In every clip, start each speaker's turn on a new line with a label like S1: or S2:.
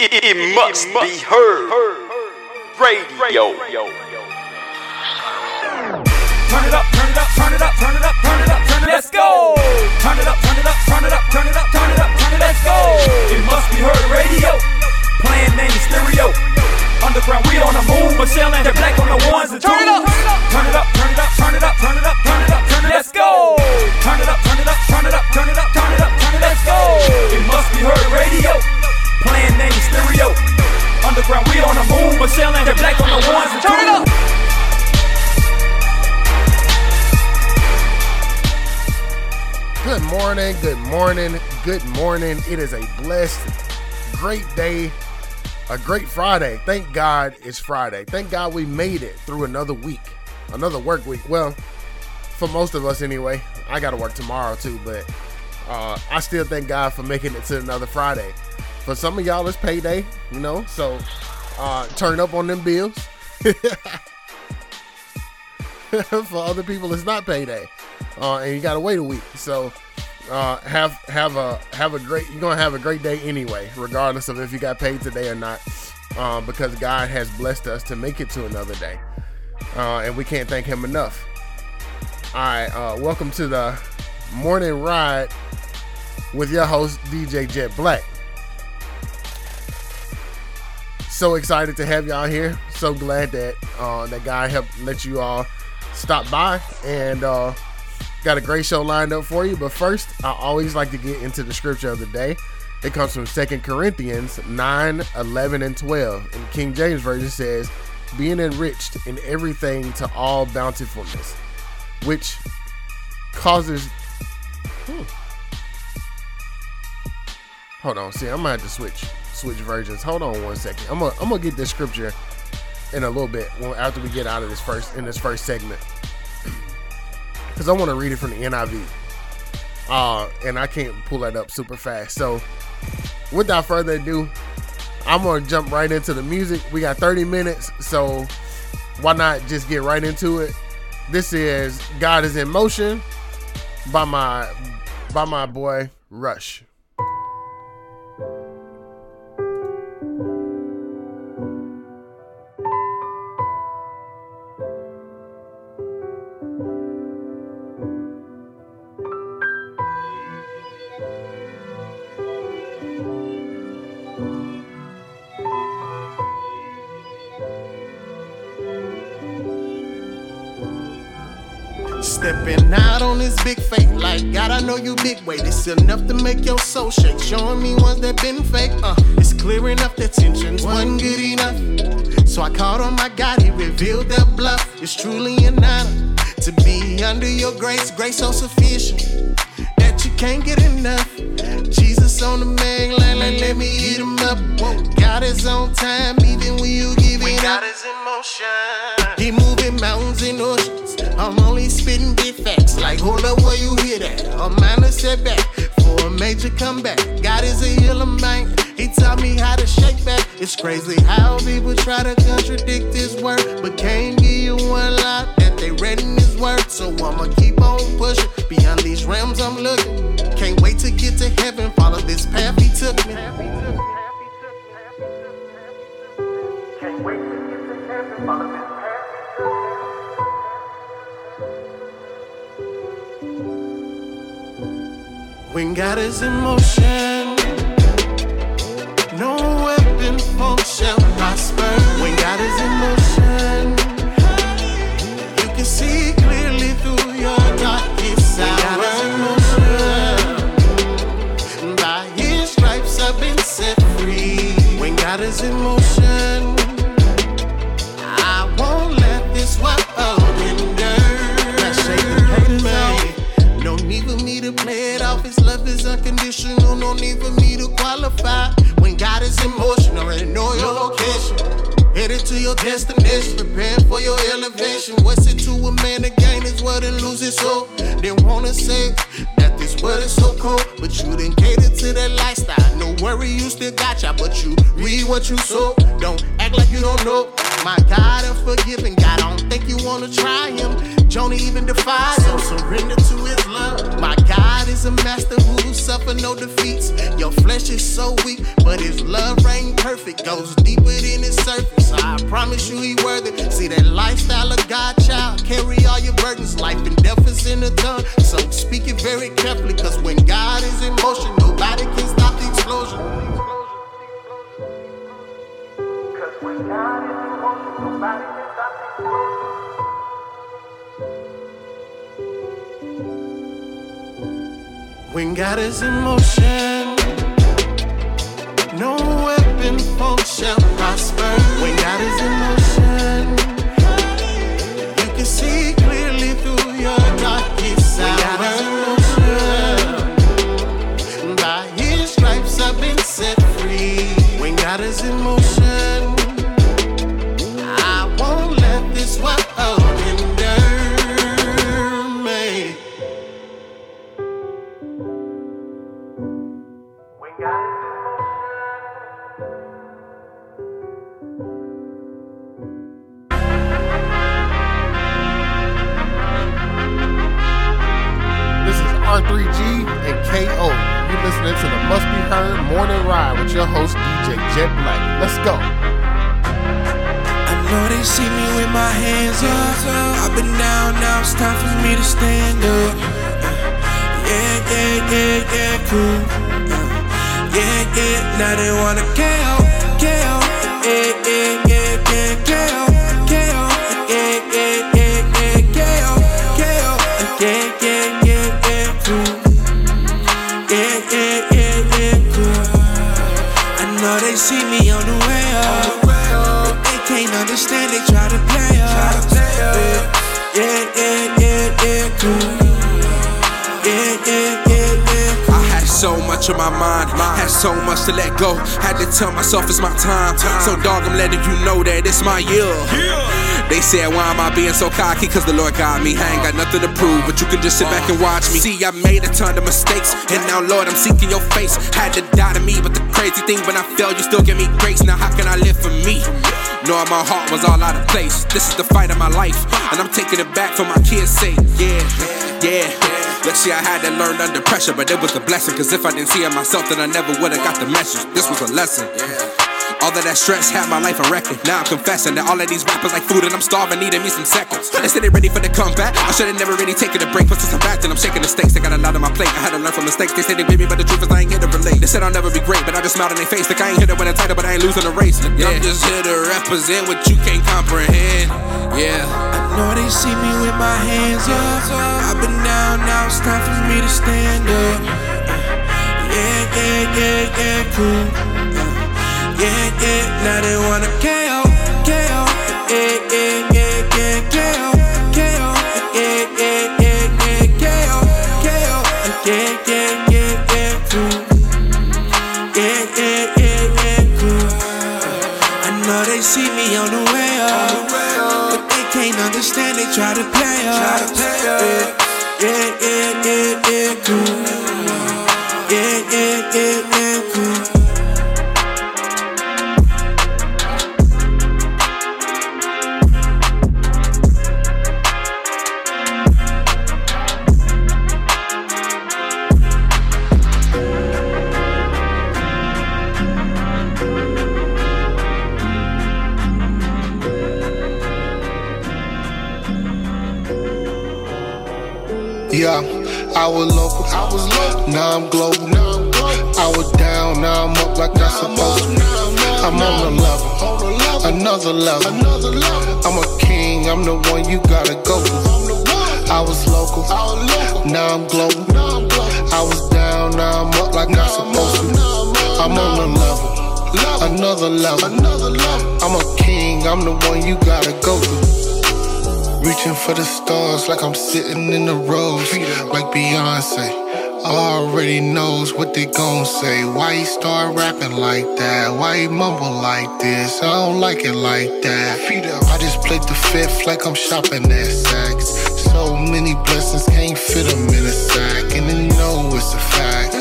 S1: It, it, it must be heard. Radio.
S2: Turn it up, turn it up, turn it up, turn it up, turn it up, turn it. up. Let's go. Turn it up, turn it up, turn it up, turn it up, turn it up, turn it. up. Let's go. It must be heard. Radio. Playing main stereo. Underground, we on the moon, but selling that black on the ones and twos. Turn it up, turn it up, turn it up, turn it up, turn it up, turn it up, turn it. Let's go. Turn it up, turn it up, turn it up, turn it up, turn it up, turn it. up. Let's go. It must be heard. Radio. Playing main stereo. Underground, we on the moon, but selling that black on the ones and. Turn it up.
S3: Good morning, good morning, good morning. It is a blessed, great day, a great Friday. Thank God it's Friday. Thank God we made it through another week, another work week. Well, for most of us anyway. I got to work tomorrow too, but uh, I still thank God for making it to another Friday. For some of y'all, it's payday, you know, so uh, turn up on them bills. for other people, it's not payday uh, and you gotta wait a week. So uh, have have a have a great you're gonna have a great day anyway, regardless of if you got paid today or not, uh, because God has blessed us to make it to another day, uh, and we can't thank Him enough. All right, uh, welcome to the morning ride with your host DJ Jet Black. So excited to have y'all here. So glad that uh, that guy helped let you all stop by and uh, Got a great show lined up for you, but first, I always like to get into the scripture of the day. It comes from Second Corinthians 9, 11, and 12. And King James Version says, Being enriched in everything to all bountifulness, which causes. Hmm. Hold on, see, I'm gonna have to switch switch versions. Hold on one second. I'm gonna I'm gonna get this scripture in a little bit after we get out of this first in this first segment because I want to read it from the NIV. Uh, and I can't pull that up super fast. So, without further ado, I'm gonna jump right into the music. We got 30 minutes, so why not just get right into it? This is "God Is in Motion" by my by my boy Rush.
S4: God, I know you big weight. It's enough to make your soul shake. Showing me ones that been fake, uh, it's clear enough that tensions wasn't good enough. So I called on my God, He revealed the bluff. It's truly an honor to be under your grace, grace so sufficient that you can't get enough. Jesus on the main line, like let me eat him up. God is on time, even when you give it up. God is in motion. He moving mountains and oceans. I'm only spitting big facts. Like, hold up, where you hear that? A minor setback for a major comeback. God is a healer, man. He taught me how to shake back. It's crazy how people try to contradict his word, but can't give you one line that they read in his word. So I'ma keep on pushing beyond these realms I'm looking. Can't wait to get to heaven, follow this path he took me. Can't wait to get to heaven, follow this path. When God is in motion, no weapon formed shall prosper. When God is in motion, you can see clearly through your darkest hour. When God is in motion, By His stripes I've been set free. When God is in motion, unconditional. No need to qualify. When God is in motion, already know your location. Headed to your destination, preparing for your elevation. What's it to a man to gain his world and lose his soul? They wanna say that this world is so cold, but you didn't cater to that lifestyle. No worry, you still got ya, but you read what you sow. Don't act like you don't know. My God, I'm forgiving. God, I don't think you wanna try him. Jonah even defied him. Surrender to his love. My God is a master who suffer no defeats. Your flesh is so weak, but his love reign perfect. goes deeper than the surface. I promise you he worth it. See that lifestyle of God child, carry all your burdens. Life and death is in the tongue. So speak it very carefully, cause when God is in motion, nobody can stop the explosion. Cause when God is in motion, nobody can stop the explosion. When God is in motion, no weapon formed shall prosper. When God is in motion, you can see clearly through your darkest hour. By His stripes I've been set free. When God is in motion,
S3: 3G, and KO. You're listening to the Must Be Heard Morning Ride with your host, DJ Jet Black. Let's go.
S5: I know they see me with my hands up. I've been down, now it's time for me to stand up. Yeah, yeah, yeah, yeah, cool. Yeah, yeah, now they wanna KO, KO. Yeah, yeah, yeah, yeah, KO, KO. Yeah, yeah, yeah. Me on the way up. But they can't understand, they try to play us. Yeah, yeah, yeah, yeah, cool. Yeah, yeah, yeah, yeah.
S2: I had so much on my mind, had so much to let go. Had to tell myself it's my time. So, dog, I'm letting you know that it's my year. They said, why am I being so cocky? Cause the Lord got me. I ain't got nothing to prove, but you can just sit back and watch me. See, I made a ton of mistakes, and now, Lord, I'm seeking your face. Had to die to me, but the crazy thing, when I failed, you still give me grace. Now, how can I live for me? Knowing my heart was all out of place. This is the fight of my life, and I'm taking it back for my kids' sake. Yeah, yeah. Let's see, I had to learn under pressure, but it was a blessing. Cause if I didn't see it myself, then I never would've got the message. This was a lesson. All of that stress had my life a record. Now I'm confessing that all of these rappers like food and I'm starving, needing me some seconds. They said they ready for the comeback. I should've never really taken a break, but since I'm back, then I'm shaking the stakes. They got a lot on my plate. I had to learn from mistakes. They say they with me, but the truth is I ain't here to relate. They said I'll never be great, but I just smiled in their face. Like I ain't here to win a title, but I ain't losing a race. Yeah. I'm just here to represent what you can't comprehend. Yeah.
S5: I know they see me with my hands up. I've been down, now it's time for me to stand up. Yeah, yeah, yeah, yeah, cool. Yeah, yeah, now they wanna KO, KO. Yeah, yeah, yeah, yeah, KO, KO. Yeah, yeah, yeah, yeah, KO, KO. Yeah, yeah, yeah, yeah, cool. Yeah, yeah, yeah, yeah, cool. I know they see me on the way up, but they can't understand. They try to play us. Yeah, yeah, yeah, yeah, yeah, cool. Yeah, yeah, yeah,
S6: Now I'm global. I was down. Now I'm up like I'm supposed to. I'm on a level. Another level. I'm a king. I'm the one you gotta go through. I was local. Now I'm global. I was down. Now I'm up like I'm supposed to. I'm on a level. Another level. Another level. I'm a king. I'm the one you gotta go to. Reaching for the stars like I'm sitting in the rose, like Beyonce. Already knows what they gon' say. Why he start rapping like that? Why he mumble like this? I don't like it like that. I just played the fifth like I'm shopping at Saks. So many blessings can't fit them in a sack, and you know it's a fact.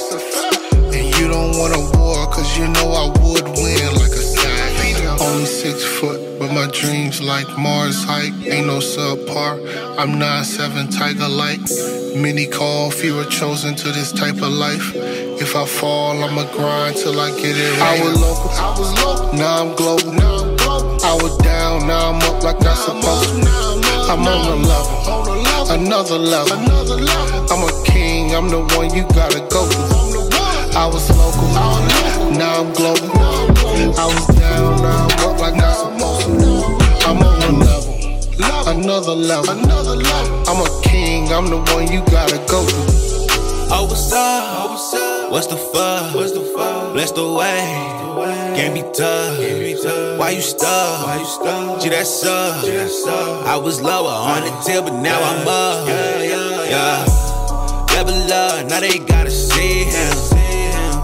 S6: And you don't want a war, cause you know I would win like a sack. Only six foot, my dreams like Mars hike. Ain't no subpar. I'm 9-7 tiger like. Many call, few are chosen to this type of life. If I fall, I'ma grind till I get it right. I was local. I was local. now I'm global. I was down, now I'm up like I'm supposed to. I'm on a level, another level. Another level. I'm a king, I'm the one you gotta go through. I was local, now I'm global. I was down, now level, another level. I'm a king, I'm the one you gotta go through.
S5: Oh, oh, what's up? What's the fuck? What's the fuck? Bless the way. Can't be tough. Why you stuck? Why you stuck? Gee, that's up. I was lower on the tip, but now I'm up. Yeah. Level up, now they gotta see him.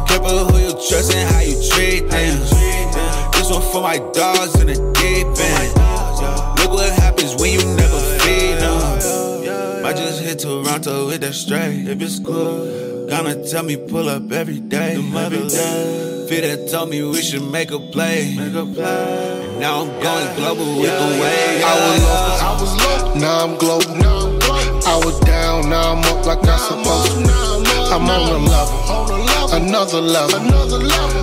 S5: Careful who you trust and how you treat them. This one for my dogs in the deep end. Look what happens when you never feed them. Might just hit Toronto with that straight. If it's cool, gonna tell me pull up every day. Every day. Fit that told me we should make a play. Make a play. And now I'm going global with the way.
S6: I was local, I was local. Now I'm global. I was down, now I'm up like I'm supposed to. I'm on a level, another level.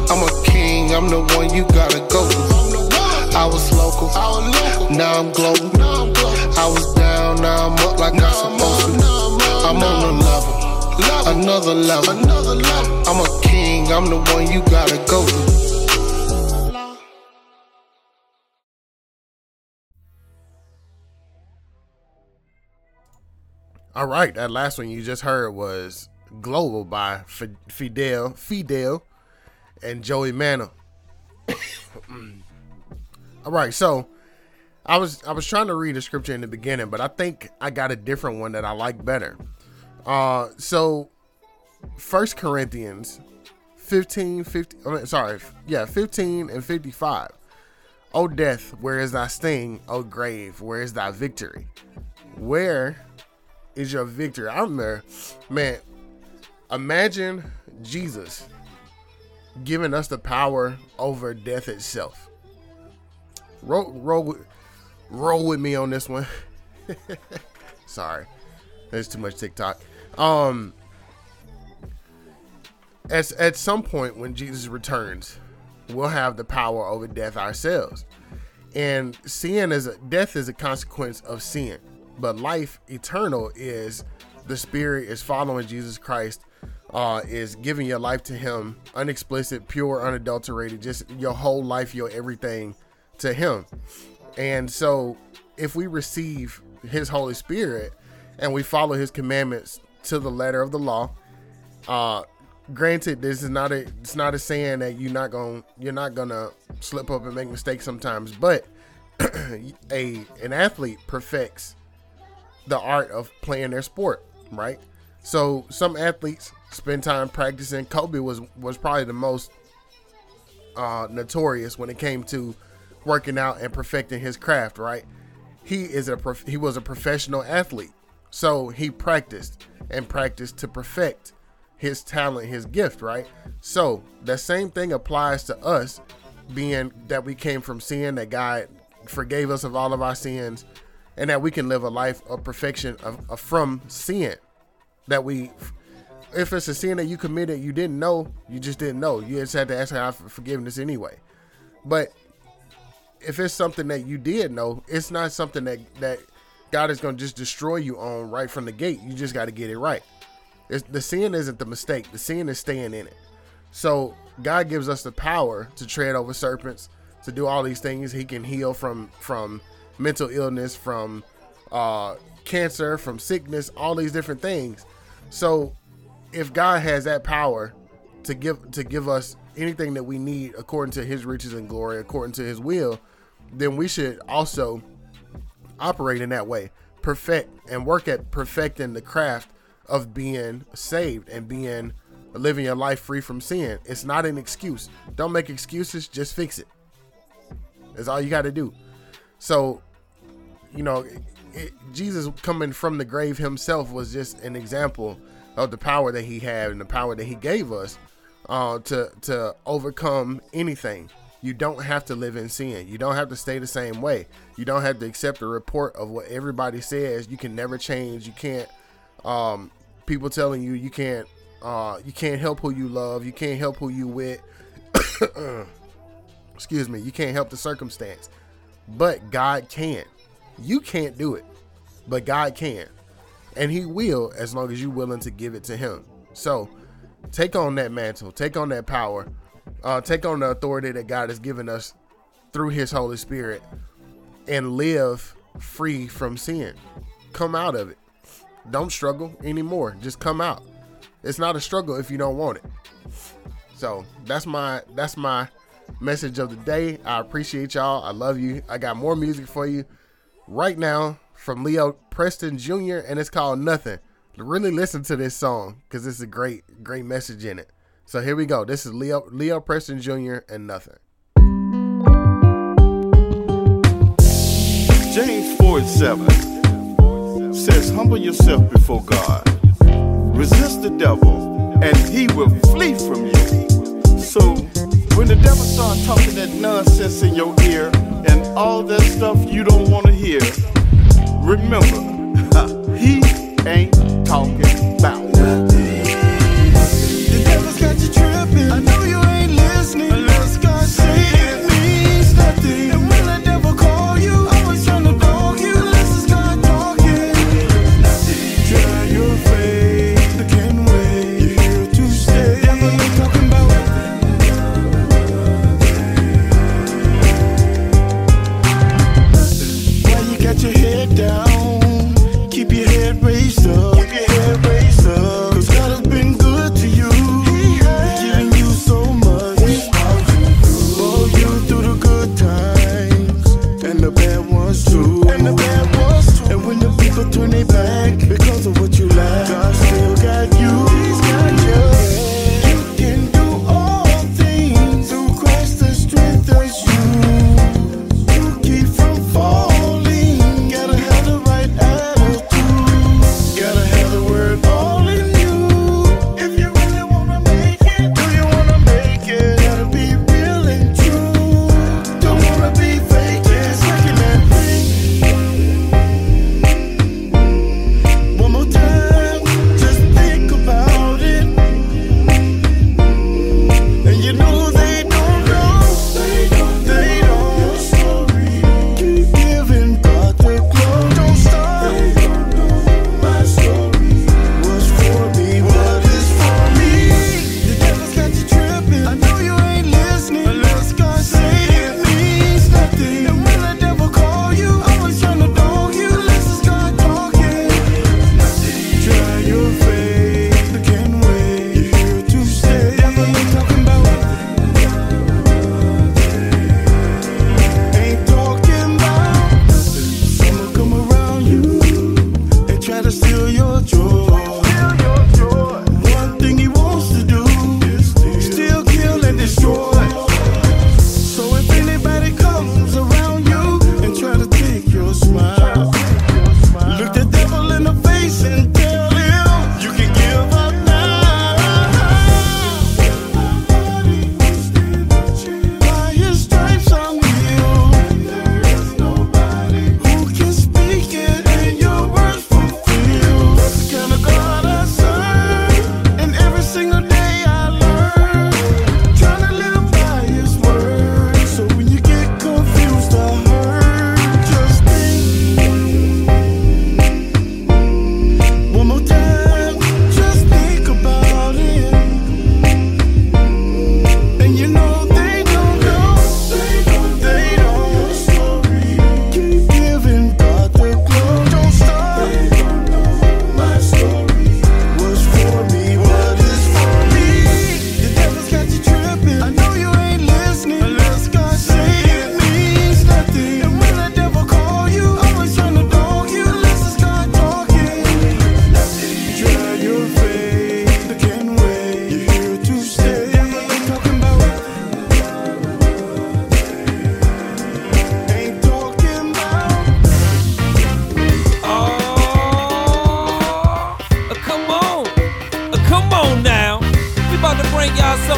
S6: I'm a king, I'm the one you gotta go through. I was local, now I'm global. I was down, now I'm up like I'm supposed to. I'm on a level another level. Another level. I'm a king, I'm the one you gotta go through.
S3: All right, that last one you just heard was Global by Fidel, Fidel, and Joey Manor. All right, so I was I was trying to read a scripture in the beginning, but I think I got a different one that I like better. Uh, so First Corinthians 15, 50, I mean, sorry, yeah, 15 and 55. O death, where is thy sting? O grave, where is thy victory? Where is your victory? I'm there, man. Imagine Jesus giving us the power over death itself. Roll, roll, roll with me on this one. Sorry, there's too much TikTok. Um, at, at some point when Jesus returns, we'll have the power over death ourselves. And sin is a, death is a consequence of sin, but life eternal is the spirit is following Jesus Christ, uh, is giving your life to Him, unexplicit, pure, unadulterated, just your whole life, your everything to Him. And so, if we receive His Holy Spirit and we follow His commandments to the letter of the law, uh, granted this is not a it's not a saying that you're not gonna you're not gonna slip up and make mistakes sometimes but a an athlete perfects the art of playing their sport right? So some athletes spend time practicing. Kobe was was probably the most uh, notorious when it came to working out and perfecting his craft right he is a prof- he was a professional athlete so he practiced and practiced to perfect his talent, his gift, right? So the same thing applies to us, being that we came from sin, that God forgave us of all of our sins, and that we can live a life of perfection of, of from sin. That we, if it's a sin that you committed, you didn't know, you just didn't know. You just had to ask God for forgiveness anyway. But if it's something that you did know, it's not something that that God is going to just destroy you on right from the gate. You just got to get it right. It's, the sin isn't the mistake. The sin is staying in it. So God gives us the power to tread over serpents, to do all these things. He can heal from from mental illness, from uh, cancer, from sickness, all these different things. So if God has that power to give to give us anything that we need according to His riches and glory, according to His will, then we should also operate in that way, perfect and work at perfecting the craft of being saved and being living your life free from sin. It's not an excuse. Don't make excuses, just fix it. That's all you got to do. So, you know, it, Jesus coming from the grave himself was just an example of the power that he had and the power that he gave us uh, to to overcome anything. You don't have to live in sin. You don't have to stay the same way. You don't have to accept the report of what everybody says. You can never change. You can't. Um, people telling you you can't. Uh, you can't help who you love. You can't help who you with. Excuse me. You can't help the circumstance, but God can. You can't do it, but God can, and He will as long as you're willing to give it to Him. So, take on that mantle. Take on that power uh, take on the authority that God has given us through His Holy Spirit, and live free from sin. Come out of it. Don't struggle anymore. Just come out. It's not a struggle if you don't want it. So that's my that's my message of the day. I appreciate y'all. I love you. I got more music for you right now from Leo Preston Jr. and it's called Nothing. Really listen to this song because it's a great great message in it. So here we go. This is Leo Leo Preston Jr. and nothing.
S7: James 4 7 says, Humble yourself before God, resist the devil, and he will flee from you. So when the devil starts talking that nonsense in your ear and all that stuff you don't want to hear, remember, he ain't talking about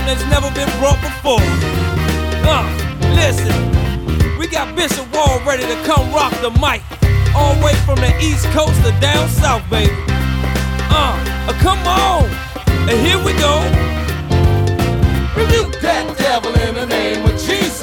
S2: something that's never been brought before. Uh, listen, we got Bishop Wall ready to come rock the mic. All the way from the East Coast to down south, baby. Uh, uh come on, and here we go.
S8: Rebuke that devil in the name of Jesus.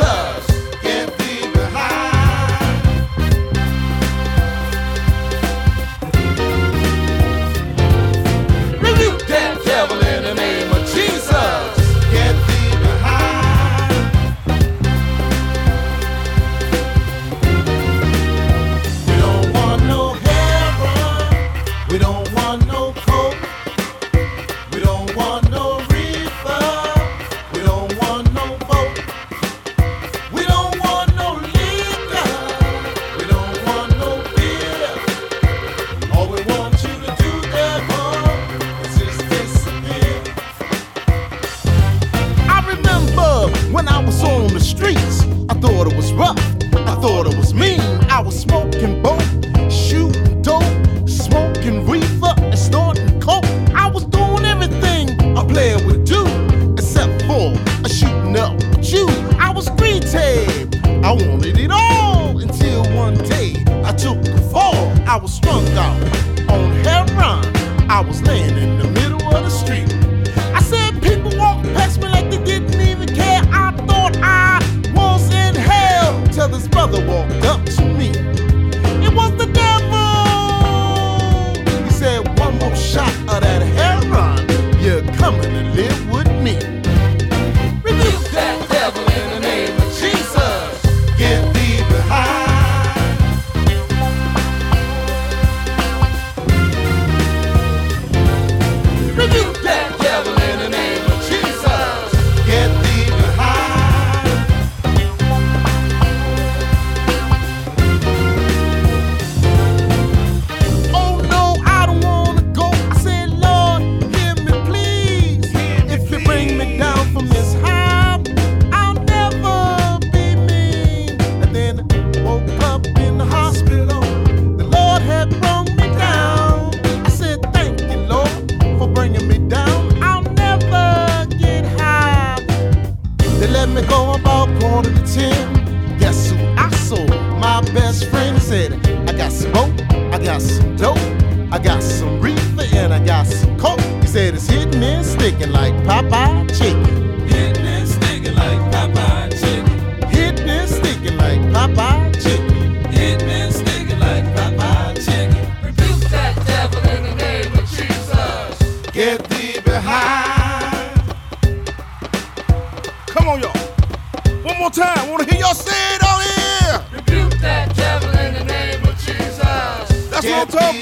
S4: One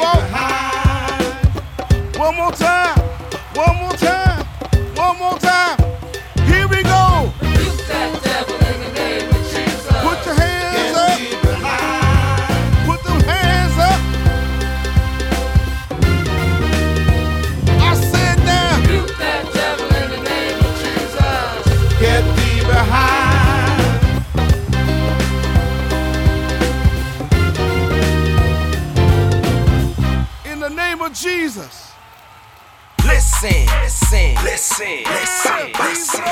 S4: more
S7: time. One more time.
S2: Listen, listen, listen, listen, listen.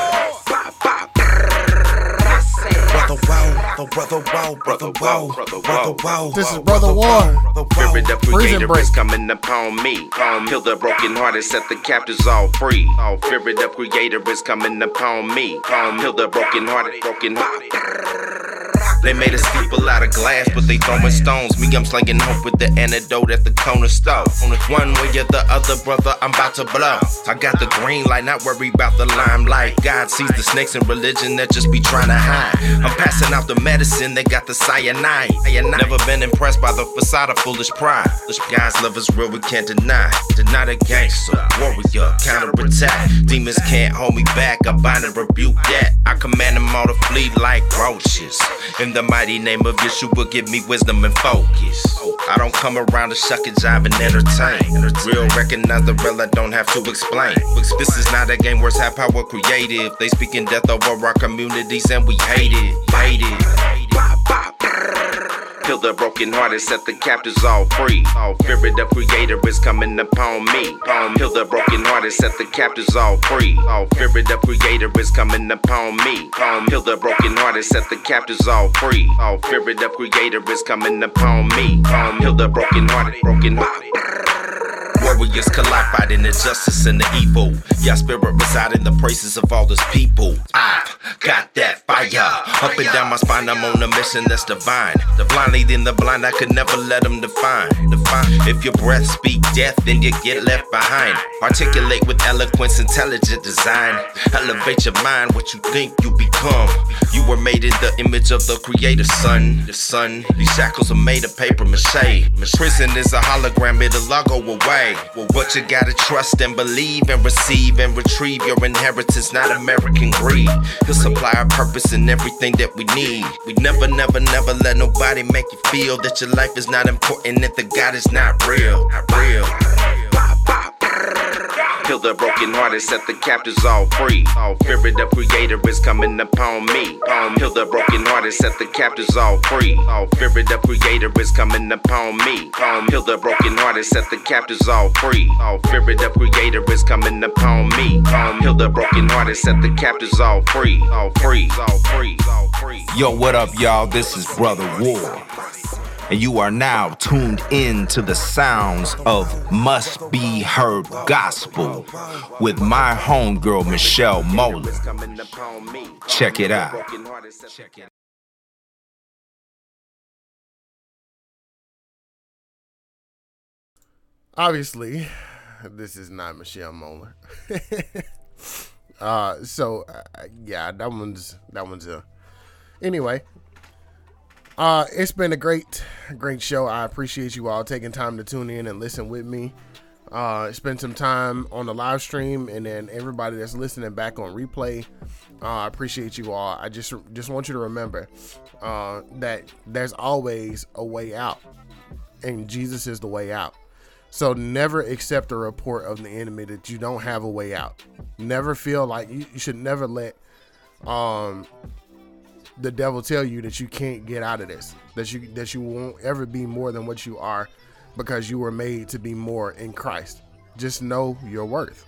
S2: Brother Wow, the brother Wow, brother Wow, brother Wow.
S3: This is Brother War.
S1: Spirit of
S3: Prison
S1: creator is coming upon me. Heal the broken hearted, set the captives all free. Oh, spirit of creator is coming upon me. Heal the broken hearted, broken hearted. They made a steeple out of glass, but they throwing stones. Me, I'm slinging hope with the antidote at the corner store. One way or the other, brother, I'm about to blow. I got the green light, not worry about the limelight. God sees the snakes in religion that just be trying to hide. I'm passing out the medicine, they got the cyanide. Never been impressed by the facade of foolish pride. God's love is real, we can't deny. Deny the gangster, warrior, counter attack. Demons can't hold me back, I bind and rebuke that. I command them all to flee like roaches. In the mighty name of Yeshua, give me wisdom and focus. I don't come around to shuck and jive and entertain. Real recognize the real, I don't have to explain. This is not a game where it's high power creative. They speaking death over our communities and we hate it. Hate it. Heal the broken hearted, set the captives all free. All spirit of creator is coming upon me. Heal the broken hearted, set the captives all free. All spirit of creator is coming upon me. Heal the broken hearted, set the captives all free. All spirit of creator is coming upon me. Heal the broken hearted, broken hearted. Warriors collide fighting justice and the evil. Your spirit reside in the praises of all this people. I've got that fire up and down my spine. I'm on a mission that's divine. The blind leading the blind, I could never let them define. Define. If your breath speak death, then you get left behind. Articulate with eloquence, intelligent design. Elevate your mind, what you think you become. You were made in the image of the Creator, son. The son. These shackles are made of paper mache. Prison is a hologram, it'll all go away. Well, what you gotta trust and believe and receive and retrieve your inheritance, not American greed. He'll supply our purpose and everything that we need. We never, never, never let nobody make you feel that your life is not important, that the God is not real. Not real. Heal the broken hearted, set the captives all free. Spirit of Creator is coming upon me. Heal the broken hearted, set the captives all free. Spirit of Creator is coming upon me. Heal the broken hearted, set the captives all free. Spirit of Creator is coming upon me. Heal the broken hearted, set the captives all free. All free, all free, all free.
S8: Yo, what up, y'all? This is Brother War. And you are now tuned in to the sounds of Must Be Heard Gospel with my homegirl, Michelle Moeller. Check it out.
S3: Obviously, this is not Michelle Moeller. uh, so uh, yeah, that one's that one's a. Anyway, uh, it's been a great, great show. I appreciate you all taking time to tune in and listen with me. Uh, spend some time on the live stream, and then everybody that's listening back on replay. Uh, I appreciate you all. I just just want you to remember uh, that there's always a way out, and Jesus is the way out. So never accept a report of the enemy that you don't have a way out. Never feel like you, you should never let um the devil tell you that you can't get out of this. That you that you won't ever be more than what you are because you were made to be more in Christ. Just know your worth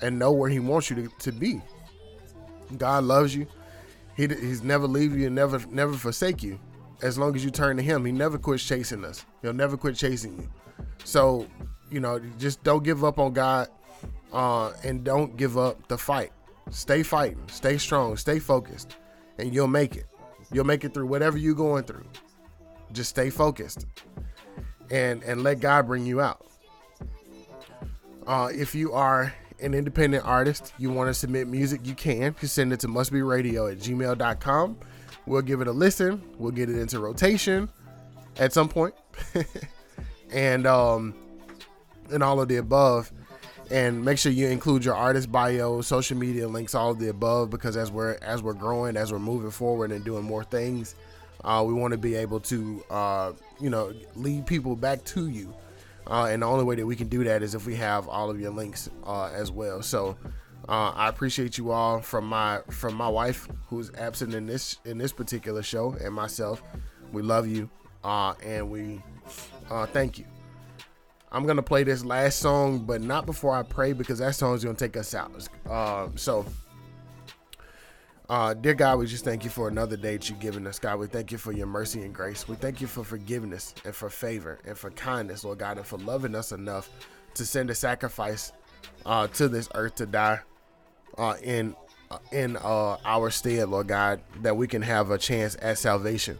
S3: and know where he wants you to, to be. God loves you. He, he's never leave you and never never forsake you. As long as you turn to him, he never quits chasing us. He'll never quit chasing you. So, you know, just don't give up on God uh, and don't give up the fight. Stay fighting, stay strong, stay focused, and you'll make it. You'll make it through whatever you're going through. Just stay focused and and let God bring you out. Uh, if you are an independent artist, you want to submit music, you can. You send it to mustberadio at gmail.com. We'll give it a listen. We'll get it into rotation at some point. and um and all of the above and make sure you include your artist bio social media links all of the above because as we're as we're growing as we're moving forward and doing more things uh, we want to be able to uh, you know lead people back to you. Uh, and the only way that we can do that is if we have all of your links uh, as well. So uh, I appreciate you all from my from my wife who's absent in this in this particular show and myself. We love you uh, and we thank you. I'm gonna play this last song, but not before I pray because that song is gonna take us out. Uh, so, uh, dear God, we just thank you for another day that you've given us, God. We thank you for your mercy and grace. We thank you for forgiveness and for favor and for kindness, Lord God, and for loving us enough to send a sacrifice uh, to this earth to die uh, in uh, in uh, our stead, Lord God, that we can have a chance at salvation.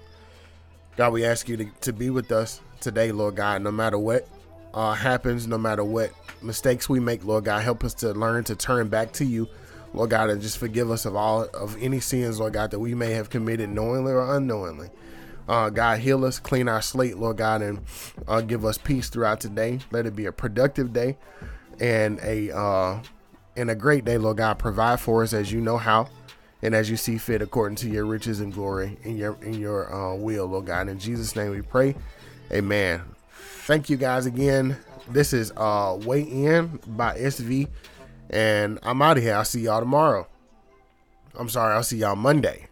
S3: God, we ask you to, to be with us today, Lord God, no matter what uh, happens, no matter what mistakes we make, Lord God, help us to learn to turn back to you, Lord God, and just forgive us of all of any sins, Lord God, that we may have committed knowingly or unknowingly. Uh, God, heal us, clean our slate, Lord God, and uh, give us peace throughout today. Let it be a productive day and a uh, and a great day, Lord God. Provide for us as you know how and as you see fit according to your riches and glory in your in your uh, will, Lord God. In Jesus' name we pray. Amen. Thank you guys again. This is uh Way In by SV. And I'm out of here. I'll see y'all tomorrow. I'm sorry, I'll see y'all Monday.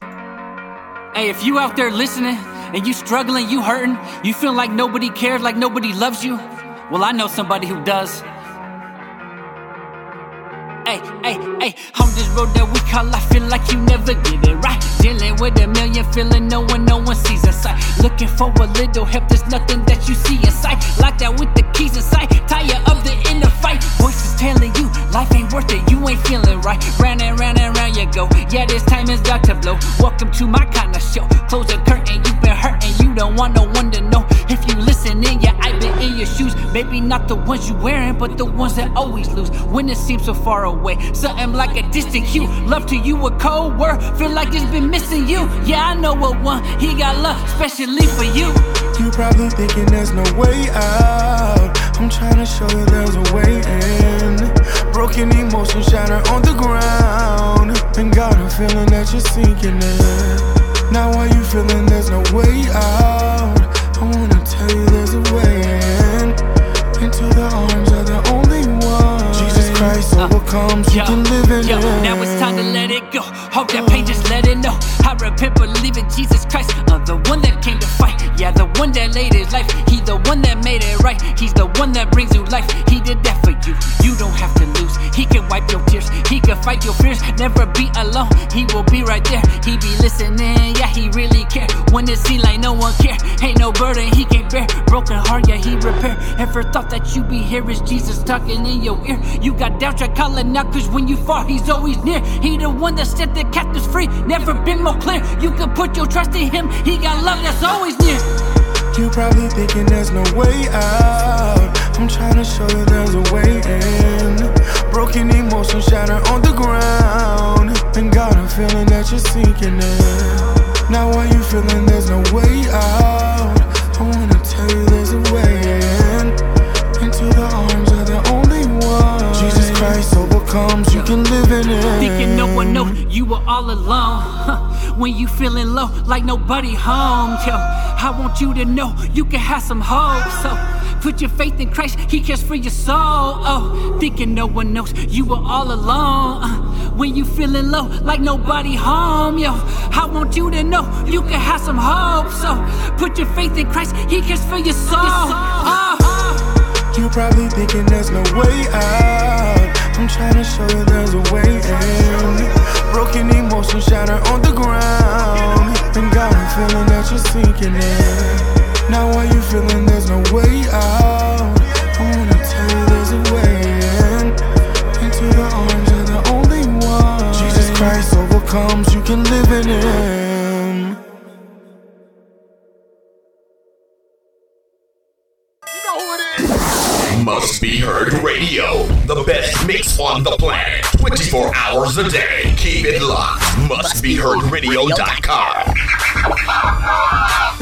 S9: Hey, if you out there listening and you struggling, you hurting, you feel like nobody cares, like nobody loves you, well, I know somebody who does. Hey, hey, hey, on this road that we call life, feel like you never get it right. Dealing with a million, feeling no one, no one sees inside. Looking for a little help, there's nothing With the keys inside, tire up the inner fight. Voices telling you life ain't worth it, you ain't feeling right. Round and round and round you go. Yeah, this time is got to blow. Welcome to my kind of show. Maybe not the ones you wearing, but the ones that always lose. When it seems so far away, something like a distant hue. Love to you a cold word, feel like it's been missing you. Yeah, I know what one, he got love, especially for you.
S5: You probably thinking there's no way out. I'm trying to show you there's a way in. Broken emotions shatter on the ground. And got a feeling that you're sinking in. Now why you feeling there's no way out? I wanna tell you there's a way
S10: overcomes, you can live in
S9: yo,
S10: it.
S9: Now it's time to let it go. Hope that pain, just let it know. I repent, believe in Jesus Christ. I'm the one that came to fight. Yeah, the one that laid his life. He the one that made it right. He's the one that brings you life. He did that for you. You don't have to lose. He can wipe your tears. He can fight your fears. Never be alone. He will be right there. He be listening. Yeah, he really care. When it seem like no one care. Ain't no burden he can't bear. Broken heart, yeah, he repair. Ever thought that you be here is Jesus talking in your ear? You got doubt, try calling out, cause when you fall, he's always near. He the one that set the captives free. Never been more clear. You can put your trust in him. He got love that's always near.
S10: You probably thinking there's no way out. I'm trying to show you there's a way in. Broken emotions shatter on the ground. And got a feeling that you're sinking in. Now why you feeling there's no way out? I wanna tell you there's a way in. Into the arms of the only one. Jesus Christ overcomes, you can live in it.
S9: Thinking no one knows you were all alone. When you feeling low, like nobody home. Yo, I want you to know you can have some hope. So put your faith in Christ, He cares for your soul. Oh, thinking no one knows you were all alone. Uh, when you feeling low, like nobody home. Yo, I want you to know you can have some hope. So put your faith in Christ, He cares for your soul. Oh,
S10: You probably thinking there's no way out. I'm trying to show you there's a way in. Broken emotions shatter on the ground. And got a feeling that you're sinking in. Now why you feeling there's no way out? I wanna tell you there's a way in. Into the arms of the only one. Jesus Christ overcomes, you can live in him.
S11: Must Be Heard Radio, the best mix on the planet. 24 hours a day. Keep it locked. MustBeHeardRadio.com.